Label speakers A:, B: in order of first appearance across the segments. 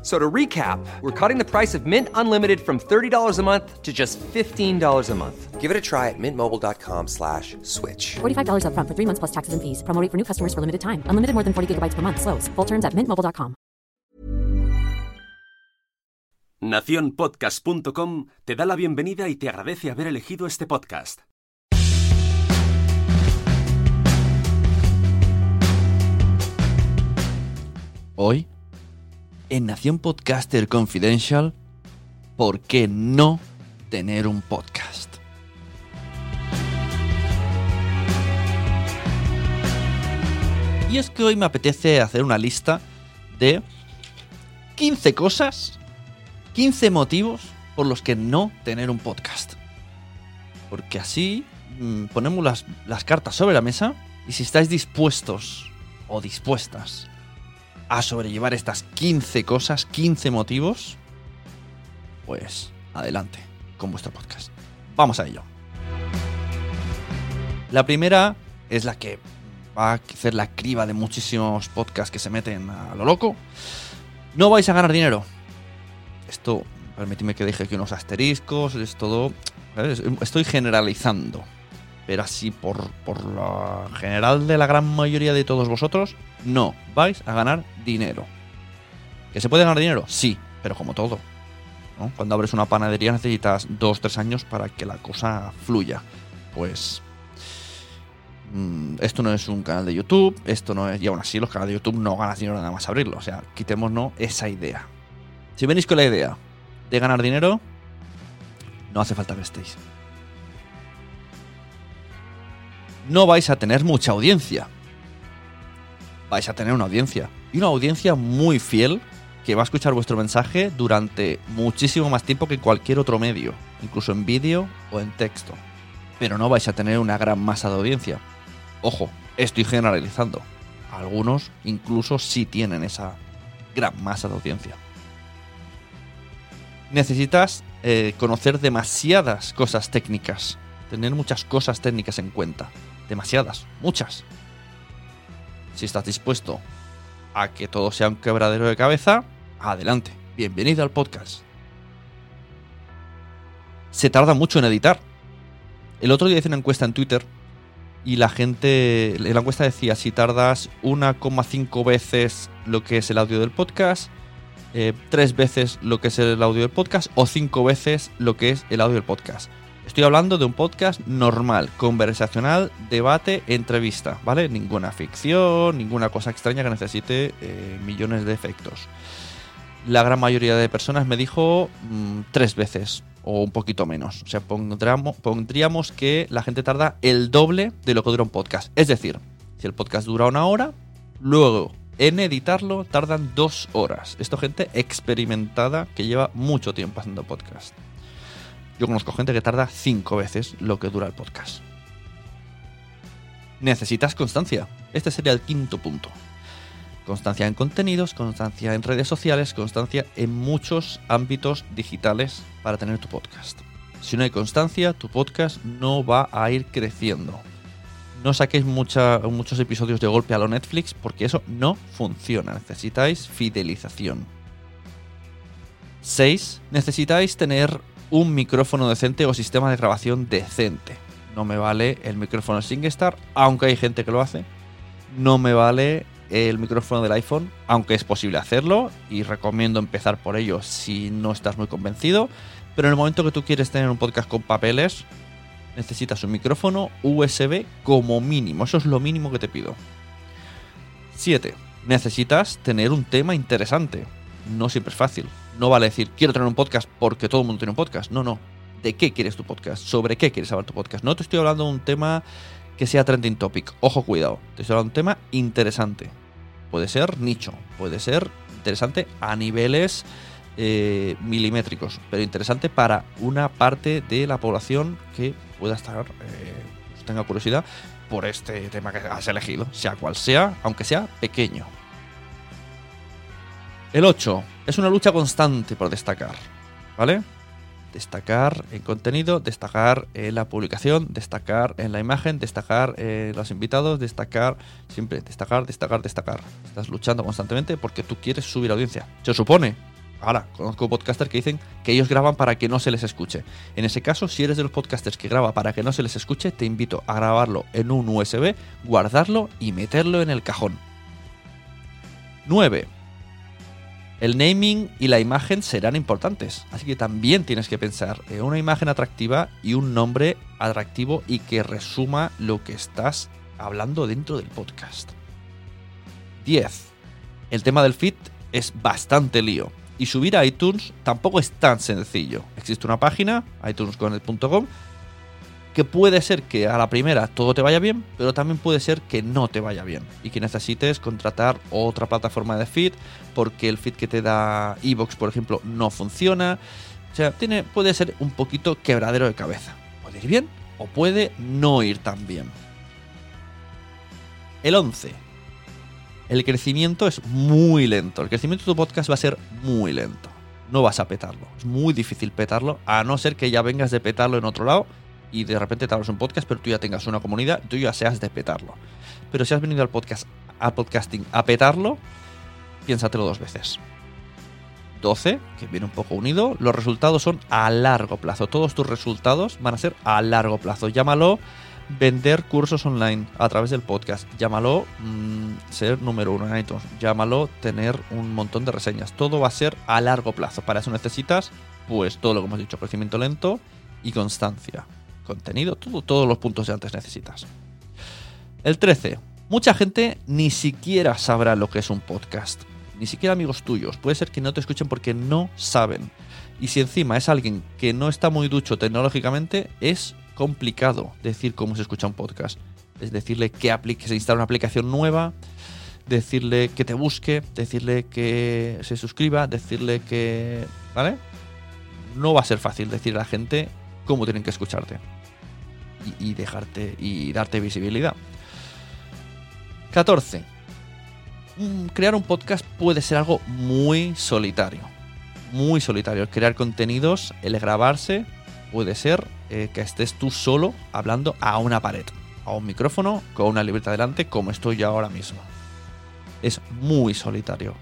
A: F- So to recap, we're cutting the price of Mint Unlimited from $30 a month to just $15 a month. Give it a try at mintmobile.com slash switch.
B: $45 upfront for three months plus taxes and fees. Promo rate for new customers for limited time. Unlimited more than 40 gigabytes per month. Slows. Full terms at mintmobile.com.
C: Naciónpodcast.com te da la bienvenida y te agradece haber elegido este podcast.
D: Hoy, en Nación Podcaster Confidential, ¿por qué no tener un podcast? Y es que hoy me apetece hacer una lista de 15 cosas, 15 motivos por los que no tener un podcast. Porque así mm, ponemos las, las cartas sobre la mesa y si estáis dispuestos o dispuestas a sobrellevar estas 15 cosas, 15 motivos, pues adelante con vuestro podcast. Vamos a ello. La primera es la que va a hacer la criba de muchísimos podcasts que se meten a lo loco. No vais a ganar dinero. Esto, permitidme que deje aquí unos asteriscos, es todo... Estoy generalizando. Pero así, por, por lo general de la gran mayoría de todos vosotros, no vais a ganar dinero. ¿Que se puede ganar dinero? Sí, pero como todo. Cuando abres una panadería necesitas dos, tres años para que la cosa fluya. Pues mm, esto no es un canal de YouTube, esto no es. Y aún así, los canales de YouTube no ganan dinero nada más abrirlo. O sea, quitémonos esa idea. Si venís con la idea de ganar dinero, no hace falta que estéis. No vais a tener mucha audiencia. Vais a tener una audiencia. Y una audiencia muy fiel que va a escuchar vuestro mensaje durante muchísimo más tiempo que cualquier otro medio, incluso en vídeo o en texto. Pero no vais a tener una gran masa de audiencia. Ojo, estoy generalizando. Algunos incluso sí tienen esa gran masa de audiencia. Necesitas eh, conocer demasiadas cosas técnicas, tener muchas cosas técnicas en cuenta. Demasiadas, muchas. Si estás dispuesto a que todo sea un quebradero de cabeza, adelante. Bienvenido al podcast. Se tarda mucho en editar. El otro día hice una encuesta en Twitter y la gente, la encuesta decía si tardas 1,5 veces lo que es el audio del podcast, eh, tres veces lo que es el audio del podcast o cinco veces lo que es el audio del podcast. Estoy hablando de un podcast normal, conversacional, debate, entrevista, ¿vale? Ninguna ficción, ninguna cosa extraña que necesite eh, millones de efectos. La gran mayoría de personas me dijo mm, tres veces o un poquito menos. O sea, pondríamos, pondríamos que la gente tarda el doble de lo que dura un podcast. Es decir, si el podcast dura una hora, luego en editarlo tardan dos horas. Esto gente experimentada que lleva mucho tiempo haciendo podcast. Yo conozco gente que tarda cinco veces lo que dura el podcast. Necesitas constancia. Este sería el quinto punto. Constancia en contenidos, constancia en redes sociales, constancia en muchos ámbitos digitales para tener tu podcast. Si no hay constancia, tu podcast no va a ir creciendo. no saquéis muchos episodios de golpe a lo Netflix porque eso no funciona. Necesitáis fidelización. 6. Necesitáis tener un micrófono decente o sistema de grabación decente. No me vale el micrófono SingStar, aunque hay gente que lo hace. No me vale el micrófono del iPhone, aunque es posible hacerlo y recomiendo empezar por ello si no estás muy convencido. Pero en el momento que tú quieres tener un podcast con papeles, necesitas un micrófono USB como mínimo. Eso es lo mínimo que te pido. 7. Necesitas tener un tema interesante. No siempre es fácil. No vale decir, quiero tener un podcast porque todo el mundo tiene un podcast. No, no. ¿De qué quieres tu podcast? ¿Sobre qué quieres hablar tu podcast? No te estoy hablando de un tema que sea trending topic. Ojo, cuidado. Te estoy hablando de un tema interesante. Puede ser nicho. Puede ser interesante a niveles eh, milimétricos. Pero interesante para una parte de la población que pueda estar, eh, pues tenga curiosidad por este tema que has elegido. Sea cual sea, aunque sea pequeño. El 8. Es una lucha constante por destacar. ¿Vale? Destacar en contenido, destacar en la publicación, destacar en la imagen, destacar en los invitados, destacar siempre, destacar, destacar, destacar. Estás luchando constantemente porque tú quieres subir audiencia. Se supone. Ahora, conozco podcasters que dicen que ellos graban para que no se les escuche. En ese caso, si eres de los podcasters que graba para que no se les escuche, te invito a grabarlo en un USB, guardarlo y meterlo en el cajón. 9. El naming y la imagen serán importantes, así que también tienes que pensar en una imagen atractiva y un nombre atractivo y que resuma lo que estás hablando dentro del podcast. 10. El tema del feed es bastante lío y subir a iTunes tampoco es tan sencillo. Existe una página, itunesconel.com, que puede ser que a la primera todo te vaya bien, pero también puede ser que no te vaya bien y que necesites contratar otra plataforma de feed porque el feed que te da Evox, por ejemplo, no funciona. O sea, tiene, puede ser un poquito quebradero de cabeza. Puede ir bien o puede no ir tan bien. El 11. El crecimiento es muy lento. El crecimiento de tu podcast va a ser muy lento. No vas a petarlo. Es muy difícil petarlo, a no ser que ya vengas de petarlo en otro lado y de repente te abres un podcast, pero tú ya tengas una comunidad, tú ya seas de petarlo. Pero si has venido al podcast, a podcasting a petarlo, piénsatelo dos veces. 12, que viene un poco unido, los resultados son a largo plazo. Todos tus resultados van a ser a largo plazo. Llámalo vender cursos online a través del podcast. Llámalo mm, ser número uno en iTunes. Llámalo tener un montón de reseñas. Todo va a ser a largo plazo. Para eso necesitas, pues, todo lo que hemos dicho: crecimiento lento y constancia. Contenido, todo, todos los puntos de antes necesitas. El 13. Mucha gente ni siquiera sabrá lo que es un podcast. Ni siquiera amigos tuyos. Puede ser que no te escuchen porque no saben. Y si encima es alguien que no está muy ducho tecnológicamente, es complicado decir cómo se escucha un podcast. Es decirle que, que se instala una aplicación nueva, decirle que te busque, decirle que se suscriba, decirle que... ¿Vale? No va a ser fácil decir a la gente cómo tienen que escucharte. Y, dejarte y darte visibilidad. 14. Mm, Crear un podcast puede ser algo muy solitario. Muy solitario. Crear contenidos, el grabarse, puede ser eh, que estés tú solo hablando a una pared, a un micrófono, con una libreta delante, como estoy yo ahora mismo. Es muy solitario.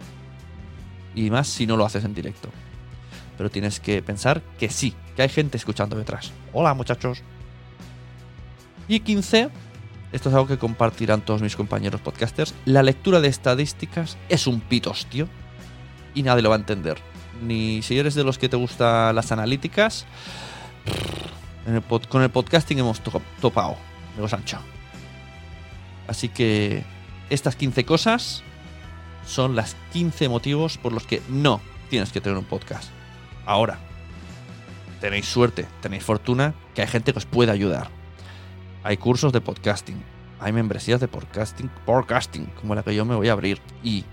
D: Y más si no lo haces en directo. Pero tienes que pensar que sí, que hay gente escuchando detrás. Hola muchachos. Y 15, esto es algo que compartirán todos mis compañeros podcasters. La lectura de estadísticas es un pitostio y nadie lo va a entender. Ni si eres de los que te gustan las analíticas, el con el podcasting hemos to- topado, de los ancho. Así que estas 15 cosas son las 15 motivos por los que no tienes que tener un podcast. Ahora, tenéis suerte, tenéis fortuna, que hay gente que os puede ayudar. Hay cursos de podcasting, hay membresías de podcasting, podcasting, como la que yo me voy a abrir. Y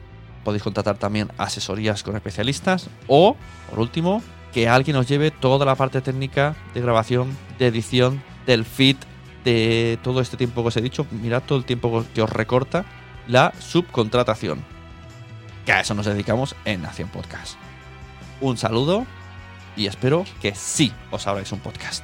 D: podéis contratar también asesorías con especialistas. O, por último, que alguien os lleve toda la parte técnica de grabación, de edición, del feed, de todo este tiempo que os he dicho. Mirad todo el tiempo que os recorta la subcontratación. Que a eso nos dedicamos en Nación Podcast. Un saludo y espero que sí os abráis un podcast.